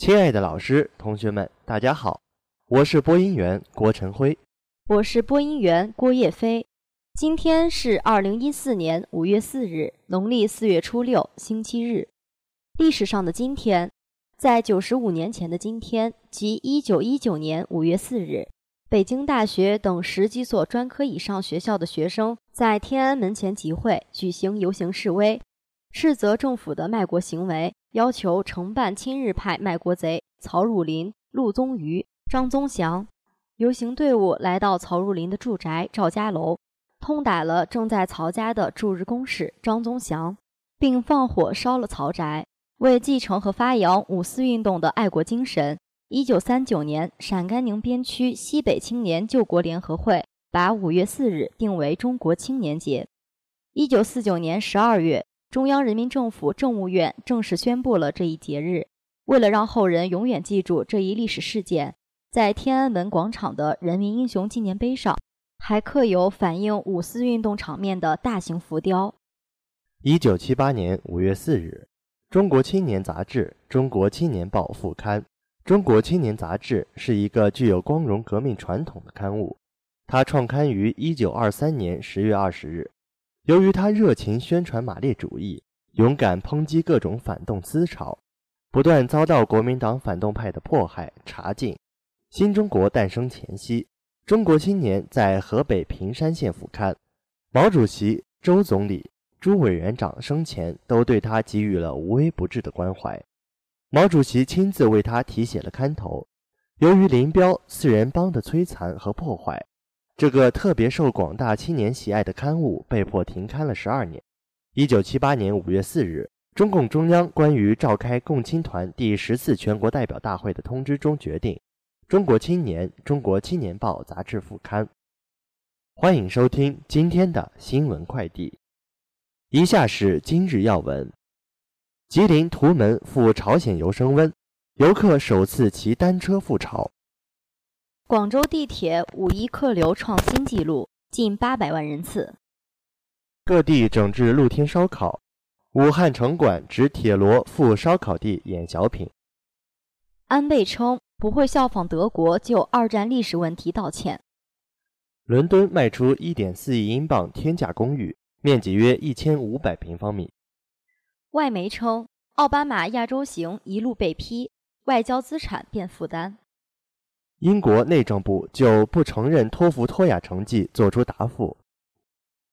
亲爱的老师、同学们，大家好，我是播音员郭晨辉，我是播音员郭叶飞。今天是二零一四年五月四日，农历四月初六，星期日。历史上的今天，在九十五年前的今天，即一九一九年五月四日，北京大学等十几所专科以上学校的学生在天安门前集会，举行游行示威，斥责政府的卖国行为。要求惩办亲日派卖国贼曹汝霖、陆宗舆、张宗祥。游行队伍来到曹汝霖的住宅赵家楼，痛打了正在曹家的驻日公使张宗祥，并放火烧了曹宅。为继承和发扬五四运动的爱国精神，一九三九年，陕甘宁边区西北青年救国联合会把五月四日定为中国青年节。一九四九年十二月。中央人民政府政务院正式宣布了这一节日。为了让后人永远记住这一历史事件，在天安门广场的人民英雄纪念碑上，还刻有反映五四运动场面的大型浮雕。一九七八年五月四日，《中国青年》杂志《中国青年报》副刊。《中国青年》杂志是一个具有光荣革命传统的刊物，它创刊于一九二三年十月二十日。由于他热情宣传马列主义，勇敢抨击各种反动思潮，不断遭到国民党反动派的迫害查禁。新中国诞生前夕，《中国青年》在河北平山县副刊，毛主席、周总理、朱委员长生前都对他给予了无微不至的关怀。毛主席亲自为他题写了刊头。由于林彪四人帮的摧残和破坏。这个特别受广大青年喜爱的刊物被迫停刊了十二年。一九七八年五月四日，中共中央关于召开共青团第十次全国代表大会的通知中决定，《中国青年》《中国青年报》杂志副刊。欢迎收听今天的新闻快递。以下是今日要闻：吉林图门赴朝鲜游升温，游客首次骑单车赴朝。广州地铁五一客流创新纪录，近八百万人次。各地整治露天烧烤。武汉城管指铁罗赴烧烤地演小品。安倍称不会效仿德国就二战历史问题道歉。伦敦卖出一点四亿英镑天价公寓，面积约一千五百平方米。外媒称奥巴马亚洲行一路被批，外交资产变负担。英国内政部就不承认托福托雅成绩作出答复。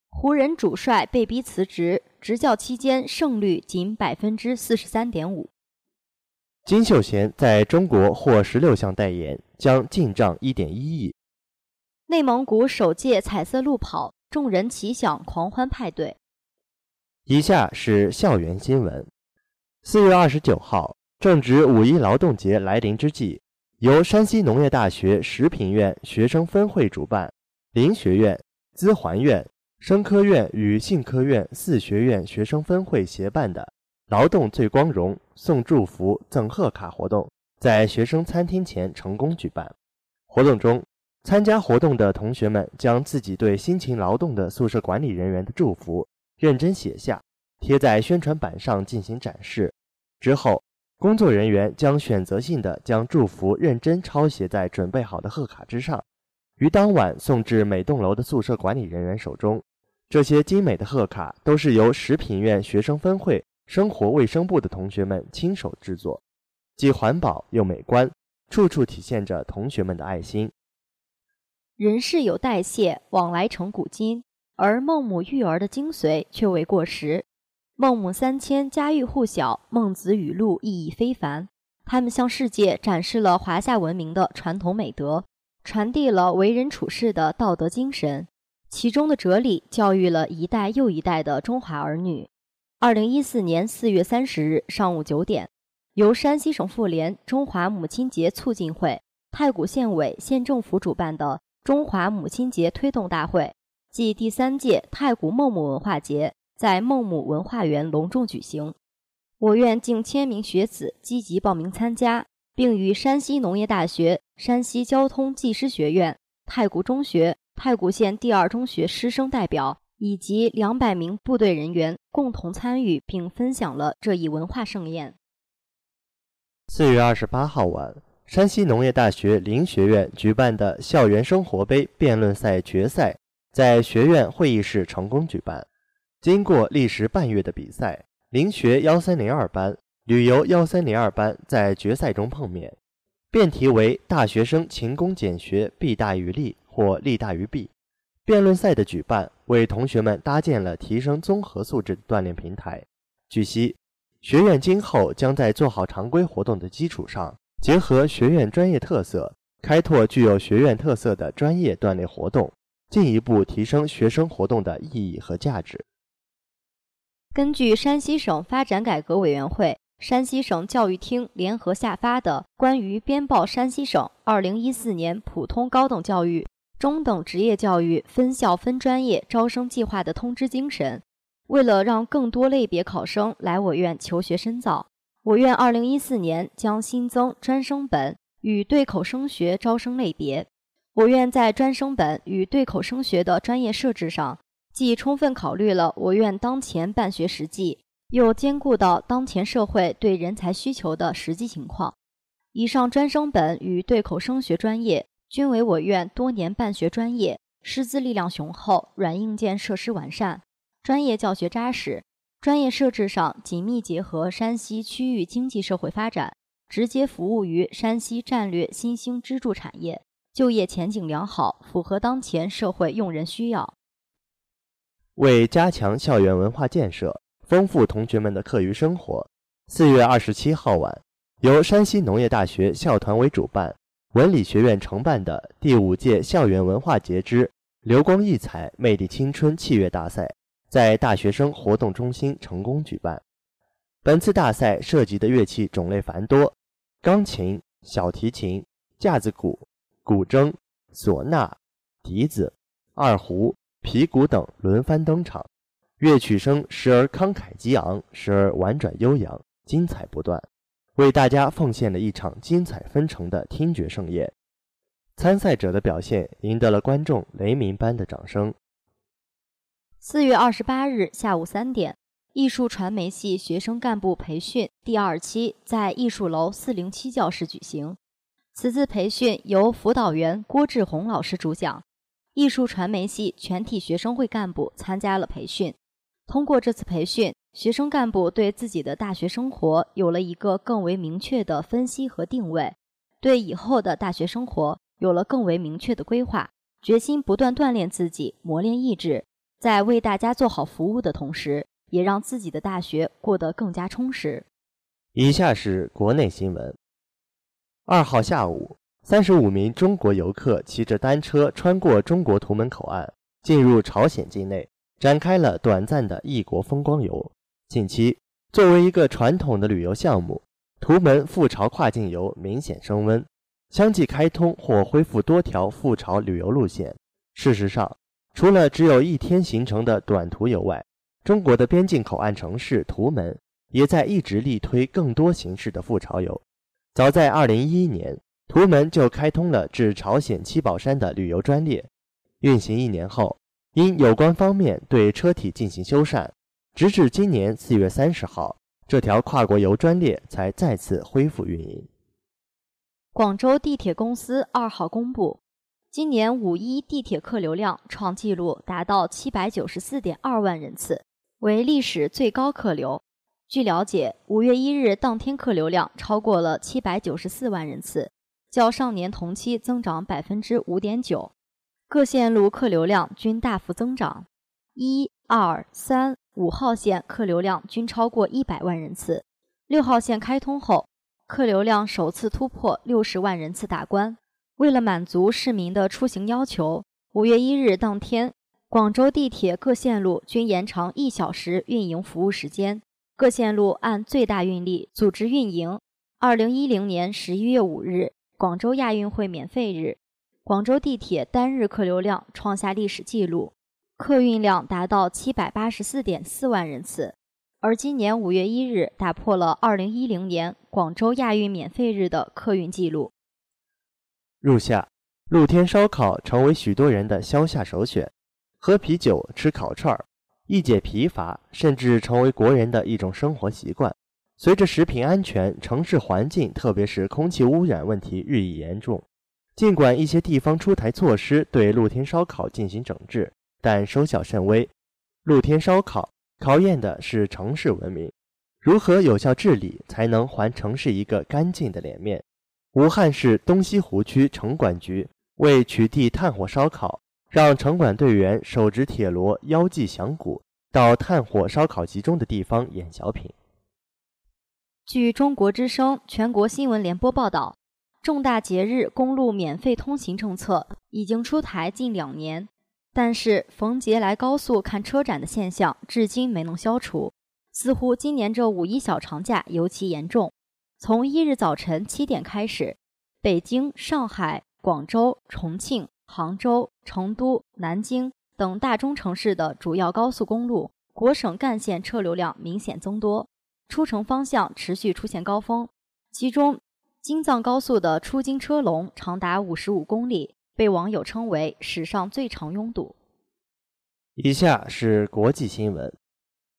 湖人主帅被逼辞职，执教期间胜率仅百分之四十三点五。金秀贤在中国获十六项代言，将进账一点一亿。内蒙古首届彩色路跑，众人齐享狂欢派对。以下是校园新闻。四月二十九号，正值五一劳动节来临之际。由山西农业大学食品院学生分会主办，林学院、资环院、生科院与信科院四学院学生分会协办的“劳动最光荣，送祝福赠贺卡”活动，在学生餐厅前成功举办。活动中，参加活动的同学们将自己对辛勤劳动的宿舍管理人员的祝福认真写下，贴在宣传板上进行展示。之后。工作人员将选择性的将祝福认真抄写在准备好的贺卡之上，于当晚送至每栋楼的宿舍管理人员手中。这些精美的贺卡都是由食品院学生分会生活卫生部的同学们亲手制作，既环保又美观，处处体现着同学们的爱心。人事有代谢，往来成古今，而孟母育儿的精髓却未过时。孟母三迁，家喻户晓；孟子语录，意义非凡。他们向世界展示了华夏文明的传统美德，传递了为人处事的道德精神，其中的哲理教育了一代又一代的中华儿女。二零一四年四月三十日上午九点，由山西省妇联中华母亲节促进会、太谷县委县政府主办的中华母亲节推动大会暨第三届太谷孟母文化节。在孟母文化园隆重举行，我院近千名学子积极报名参加，并与山西农业大学、山西交通技师学院、太谷中学、太谷县第二中学师生代表以及两百名部队人员共同参与并分享了这一文化盛宴。四月二十八号晚，山西农业大学林学院举办的校园生活杯辩论赛决赛在学院会议室成功举办。经过历时半月的比赛，林学幺三零二班、旅游幺三零二班在决赛中碰面。辩题为“大学生勤工俭学，弊大于利，或利大于弊”。辩论赛的举办为同学们搭建了提升综合素质的锻炼平台。据悉，学院今后将在做好常规活动的基础上，结合学院专业特色，开拓具有学院特色的专业锻炼活动，进一步提升学生活动的意义和价值。根据山西省发展改革委员会、山西省教育厅联合下发的《关于编报山西省2014年普通高等教育中等职业教育分校分专业招生计划的通知精神，为了让更多类别考生来我院求学深造，我院2014年将新增专升本与对口升学招生类别。我院在专升本与对口升学的专业设置上，既充分考虑了我院当前办学实际，又兼顾到当前社会对人才需求的实际情况。以上专升本与对口升学专业。均为我院多年办学专业，师资力量雄厚，软硬件设施完善，专业教学扎实，专业设置上紧密结合山西区域经济社会发展，直接服务于山西战略新兴支柱产业，就业前景良好，符合当前社会用人需要。为加强校园文化建设，丰富同学们的课余生活，四月二十七号晚，由山西农业大学校团委主办。文理学院承办的第五届校园文化节之“流光溢彩，魅力青春”器乐大赛，在大学生活动中心成功举办。本次大赛涉及的乐器种类繁多，钢琴、小提琴、架子鼓、古筝、唢呐、笛子、二胡、皮鼓等轮番登场，乐曲声时而慷慨激昂，时而婉转悠扬，精彩不断。为大家奉献了一场精彩纷呈的听觉盛宴，参赛者的表现赢得了观众雷鸣般的掌声。四月二十八日下午三点，艺术传媒系学生干部培训第二期在艺术楼四零七教室举行。此次培训由辅导员郭志红老师主讲，艺术传媒系全体学生会干部参加了培训。通过这次培训。学生干部对自己的大学生活有了一个更为明确的分析和定位，对以后的大学生活有了更为明确的规划，决心不断锻炼自己，磨练意志，在为大家做好服务的同时，也让自己的大学过得更加充实。以下是国内新闻：二号下午，三十五名中国游客骑着单车穿过中国图门口岸，进入朝鲜境内，展开了短暂的异国风光游。近期，作为一个传统的旅游项目，图门赴朝跨境游明显升温，相继开通或恢复多条赴朝旅游路线。事实上，除了只有一天行程的短途游外，中国的边境口岸城市图门也在一直力推更多形式的赴朝游。早在2011年，图门就开通了至朝鲜七宝山的旅游专列，运行一年后，因有关方面对车体进行修缮。直至今年四月三十号，这条跨国游专列才再次恢复运营。广州地铁公司二号公布，今年五一地铁客流量创纪录，达到七百九十四点二万人次，为历史最高客流。据了解，五月一日当天客流量超过了七百九十四万人次，较上年同期增长百分之五点九，各线路客流量均大幅增长。一、二、三。五号线客流量均超过一百万人次，六号线开通后，客流量首次突破六十万人次大关。为了满足市民的出行要求，五月一日当天，广州地铁各线路均延长一小时运营服务时间，各线路按最大运力组织运营。二零一零年十一月五日，广州亚运会免费日，广州地铁单日客流量创下历史纪录。客运量达到七百八十四点四万人次，而今年五月一日打破了二零一零年广州亚运免费日的客运记录。入夏，露天烧烤成为许多人的消夏首选，喝啤酒、吃烤串儿，一解疲乏，甚至成为国人的一种生活习惯。随着食品安全、城市环境，特别是空气污染问题日益严重，尽管一些地方出台措施对露天烧烤进行整治，但收效甚微。露天烧烤考验的是城市文明，如何有效治理，才能还城市一个干净的脸面？武汉市东西湖区城管局为取缔炭火烧烤，让城管队员手执铁锣、腰系响鼓，到炭火烧烤集中的地方演小品。据中国之声全国新闻联播报道，重大节日公路免费通行政策已经出台近两年，但是逢节来高速看车展的现象至今没能消除。似乎今年这五一小长假尤其严重。从一日早晨七点开始，北京、上海、广州、重庆、杭州、成都、南京等大中城市的主要高速公路、国省干线车流量明显增多。出城方向持续出现高峰，其中京藏高速的出京车龙长达五十五公里，被网友称为史上最长拥堵。以下是国际新闻：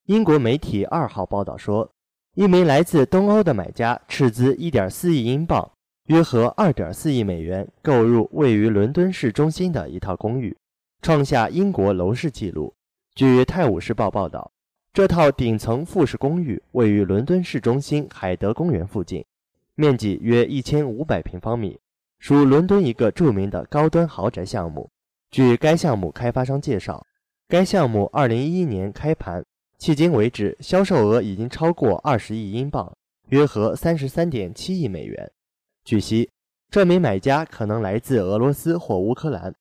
英国媒体二号报道说，一名来自东欧的买家斥资一点四亿英镑（约合二点四亿美元）购入位于伦敦市中心的一套公寓，创下英国楼市纪录。据《泰晤士报》报道。这套顶层复式公寓位于伦敦市中心海德公园附近，面积约一千五百平方米，属伦敦一个著名的高端豪宅项目。据该项目开发商介绍，该项目二零一一年开盘，迄今为止销售额已经超过二十亿英镑，约合三十三点七亿美元。据悉，这名买家可能来自俄罗斯或乌克兰。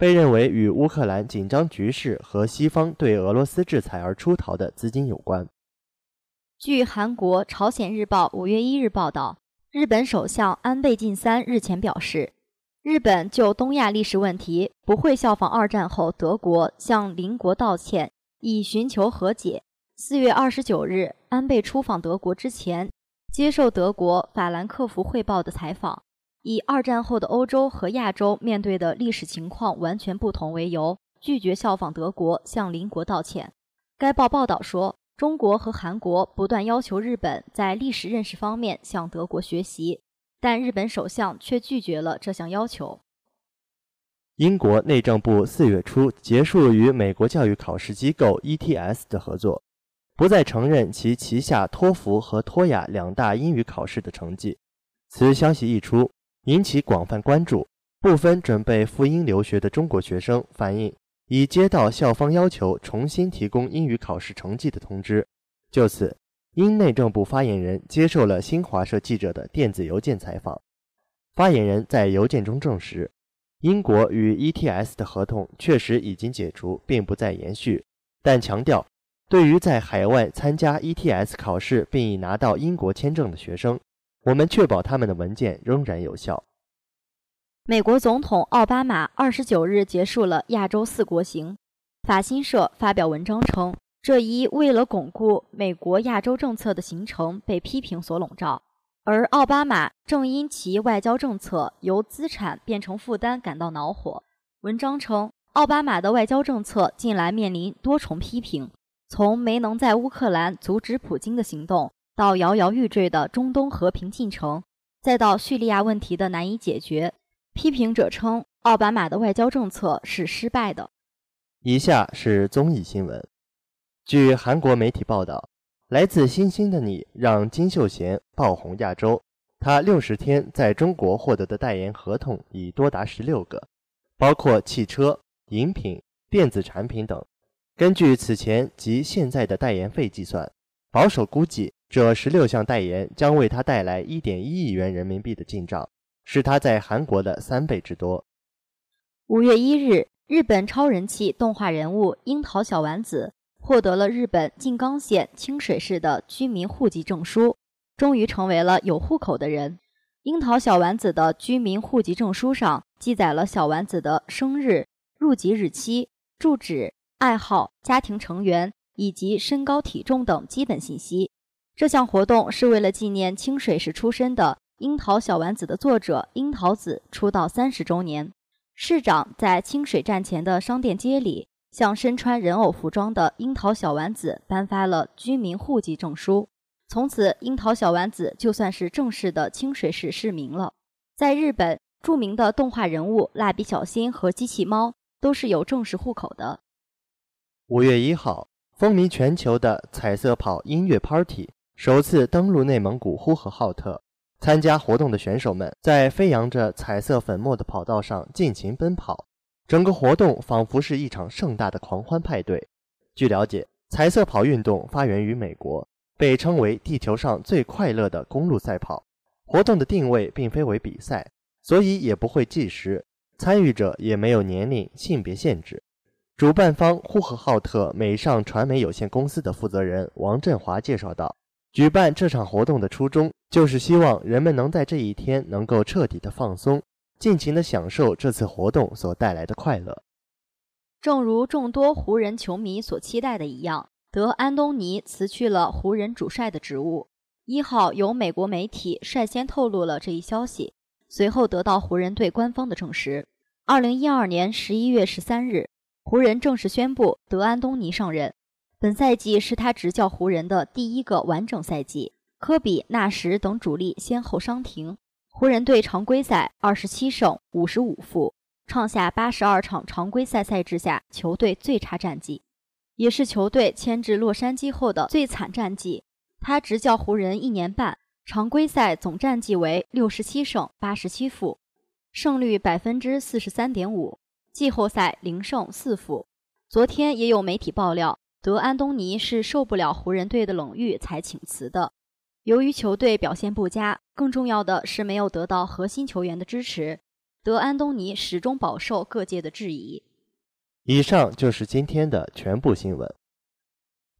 被认为与乌克兰紧张局势和西方对俄罗斯制裁而出逃的资金有关。据韩国《朝鲜日报》五月一日报道，日本首相安倍晋三日前表示，日本就东亚历史问题不会效仿二战后德国向邻国道歉，以寻求和解。四月二十九日，安倍出访德国之前，接受德国《法兰克福汇报》的采访。以二战后的欧洲和亚洲面对的历史情况完全不同为由，拒绝效仿德国向邻国道歉。该报报道说，中国和韩国不断要求日本在历史认识方面向德国学习，但日本首相却拒绝了这项要求。英国内政部四月初结束与美国教育考试机构 ETS 的合作，不再承认其旗下托福和托雅两大英语考试的成绩。此消息一出。引起广泛关注，部分准备赴英留学的中国学生反映，已接到校方要求重新提供英语考试成绩的通知。就此，英内政部发言人接受了新华社记者的电子邮件采访。发言人在邮件中证实，英国与 ETS 的合同确实已经解除，并不再延续，但强调，对于在海外参加 ETS 考试并已拿到英国签证的学生。我们确保他们的文件仍然有效。美国总统奥巴马二十九日结束了亚洲四国行。法新社发表文章称，这一为了巩固美国亚洲政策的行程被批评所笼罩，而奥巴马正因其外交政策由资产变成负担感到恼火。文章称，奥巴马的外交政策近来面临多重批评，从没能在乌克兰阻止普京的行动。到摇摇欲坠的中东和平进程，再到叙利亚问题的难以解决，批评者称奥巴马的外交政策是失败的。以下是综艺新闻。据韩国媒体报道，来自星星的你让金秀贤爆红亚洲。他六十天在中国获得的代言合同已多达十六个，包括汽车、饮品、电子产品等。根据此前及现在的代言费计算，保守估计。这十六项代言将为他带来一点一亿元人民币的进账，是他在韩国的三倍之多。五月一日，日本超人气动画人物樱桃小丸子获得了日本静冈县清水市的居民户籍证书，终于成为了有户口的人。樱桃小丸子的居民户籍证书上记载了小丸子的生日、入籍日期、住址、爱好、家庭成员以及身高体重等基本信息。这项活动是为了纪念清水市出身的樱桃小丸子的作者樱桃子出道三十周年。市长在清水站前的商店街里，向身穿人偶服装的樱桃小丸子颁发了居民户籍证书。从此，樱桃小丸子就算是正式的清水市市民了。在日本，著名的动画人物蜡笔小新和机器猫都是有正式户口的。五月一号，风靡全球的彩色跑音乐 Party 首次登陆内蒙古呼和浩特。参加活动的选手们在飞扬着彩色粉末的跑道上尽情奔跑，整个活动仿佛是一场盛大的狂欢派对。据了解，彩色跑运动发源于美国。被称为地球上最快乐的公路赛跑活动的定位并非为比赛，所以也不会计时，参与者也没有年龄、性别限制。主办方呼和浩特美尚传媒有限公司的负责人王振华介绍道：“举办这场活动的初衷，就是希望人们能在这一天能够彻底的放松，尽情的享受这次活动所带来的快乐。正如众多湖人球迷所期待的一样。”德安东尼辞去了湖人主帅的职务。一号，由美国媒体率先透露了这一消息，随后得到湖人队官方的证实。二零一二年十一月十三日，湖人正式宣布德安东尼上任。本赛季是他执教湖人的第一个完整赛季。科比、纳什等主力先后伤停，湖人队常规赛二十七胜五十五负，创下八十二场常规赛赛制下球队最差战绩。也是球队迁至洛杉矶后的最惨战绩。他执教湖人一年半，常规赛总战绩为六十七胜八十七负，胜率百分之四十三点五；季后赛零胜四负。昨天也有媒体爆料，德安东尼是受不了湖人队的冷遇才请辞的。由于球队表现不佳，更重要的是没有得到核心球员的支持，德安东尼始终饱受各界的质疑。以上就是今天的全部新闻。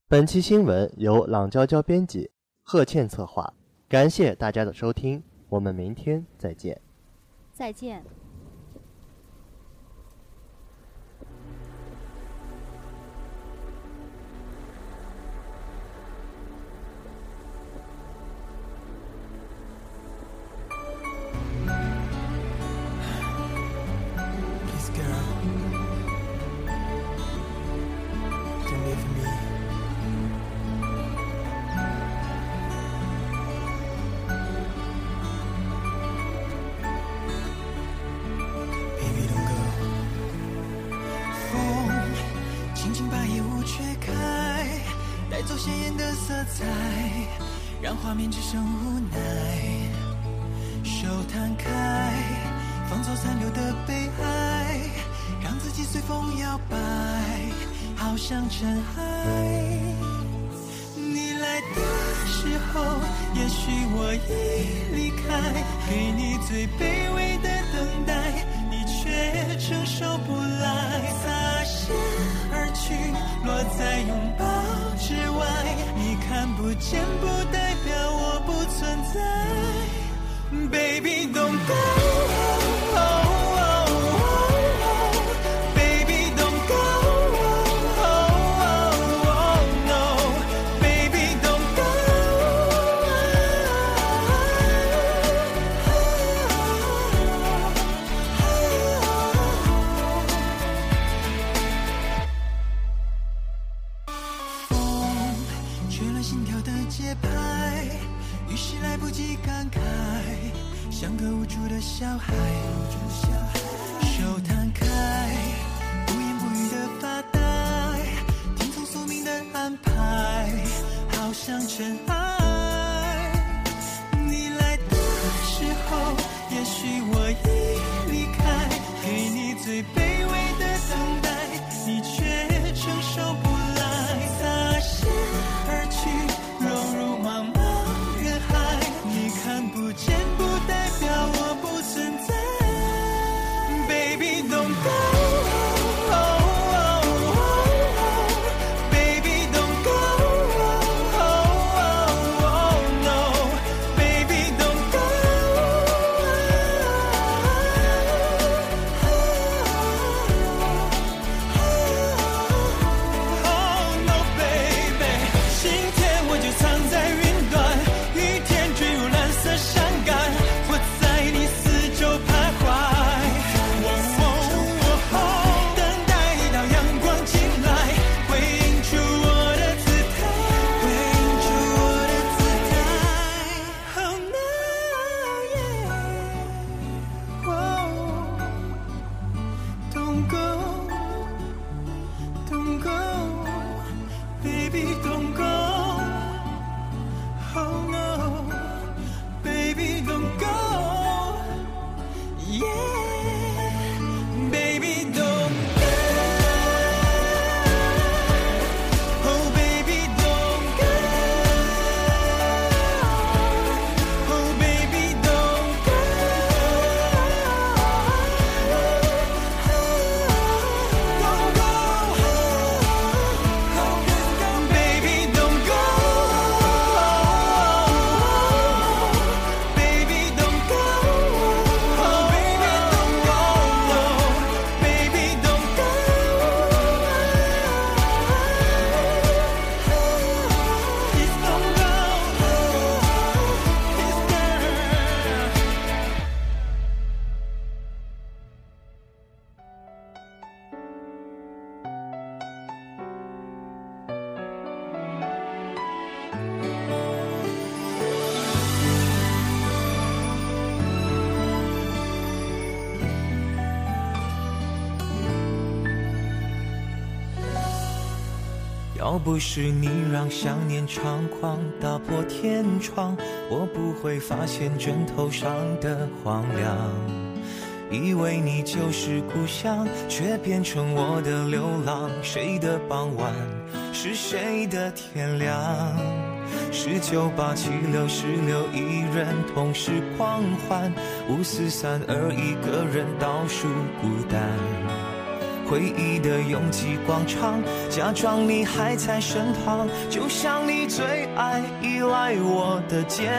本期新闻由朗娇娇编辑，贺倩策划。感谢大家的收听，我们明天再见。再见。画面只剩无奈，手摊开，放走残留的悲哀，让自己随风摇摆，好像尘埃。你来的时候，也许我已离开，给你最卑微的等待，你却承受不来，擦身而去，落在拥抱之外。你看不见不代存在，Baby don't go。尘埃要不是你让想念猖狂打破天窗，我不会发现枕头上的荒凉。以为你就是故乡，却变成我的流浪。谁的傍晚是谁的天亮？十九八七六十六，一人同时狂欢。五四三二，一个人倒数孤单。回忆的拥挤广场，假装你还在身旁，就像你最爱依赖我的肩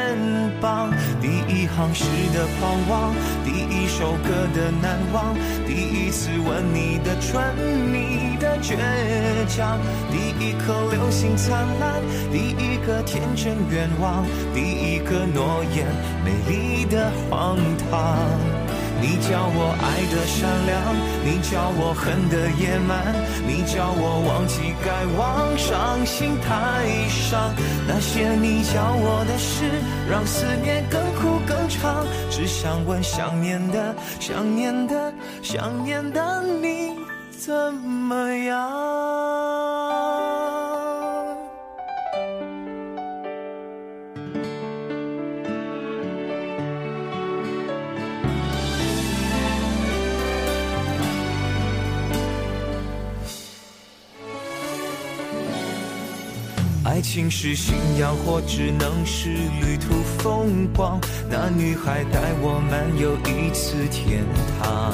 膀。第一行诗的狂妄，第一首歌的难忘，第一次吻你的唇，你的倔强，第一颗流星灿烂，第一个天真愿望，第一个诺言，美丽的荒唐。你叫我爱的善良，你叫我恨的野蛮，你叫我忘记该忘，伤心太伤。那些你教我的事，让思念更苦更长。只想问想念的、想念的、想念的你怎么样？情是信仰，或只能是旅途风光。那女孩带我漫游一次天堂。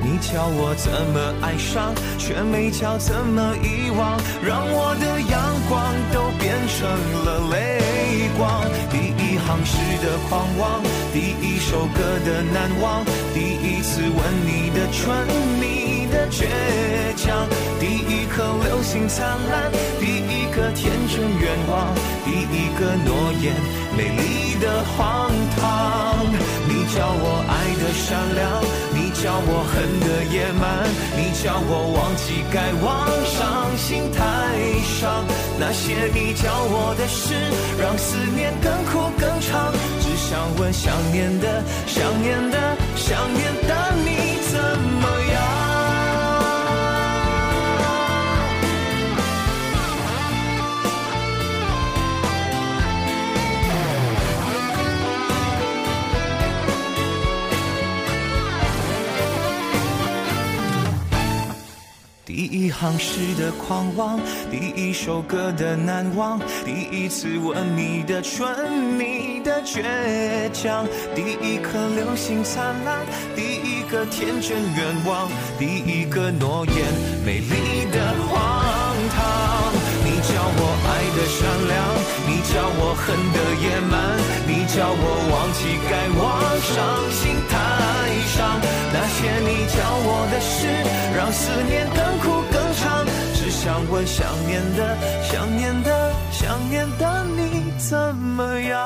你教我怎么爱上，却没教怎么遗忘，让我的阳光都变成了泪光。第一行诗的狂妄，第一首歌的难忘，第一次吻你的唇，你的倔强，第一颗流星灿烂，第一个天真愿望，第一个诺言，美丽的荒唐。你教我爱的善良，你教我恨的野蛮，你教我忘记该忘，伤心太伤。那些你教我的事，让思念更苦更长。只想问想念的、想念的、想念的一行诗的狂妄，第一首歌的难忘，第一次吻你的唇，你的倔强，第一颗流星灿烂，第一个天真愿望，第一个诺言，美丽的荒唐。你教我爱的善良，你教我恨的野蛮，你教我忘记该忘，伤心太伤。那些你教我的事，让思念更苦。只想问想念的、想念的、想念的你怎么样？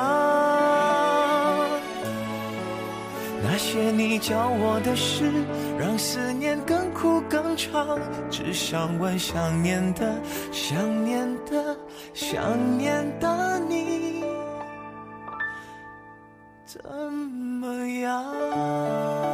那些你教我的事，让思念更苦更长。只想问想念的、想念的、想念的你怎么样？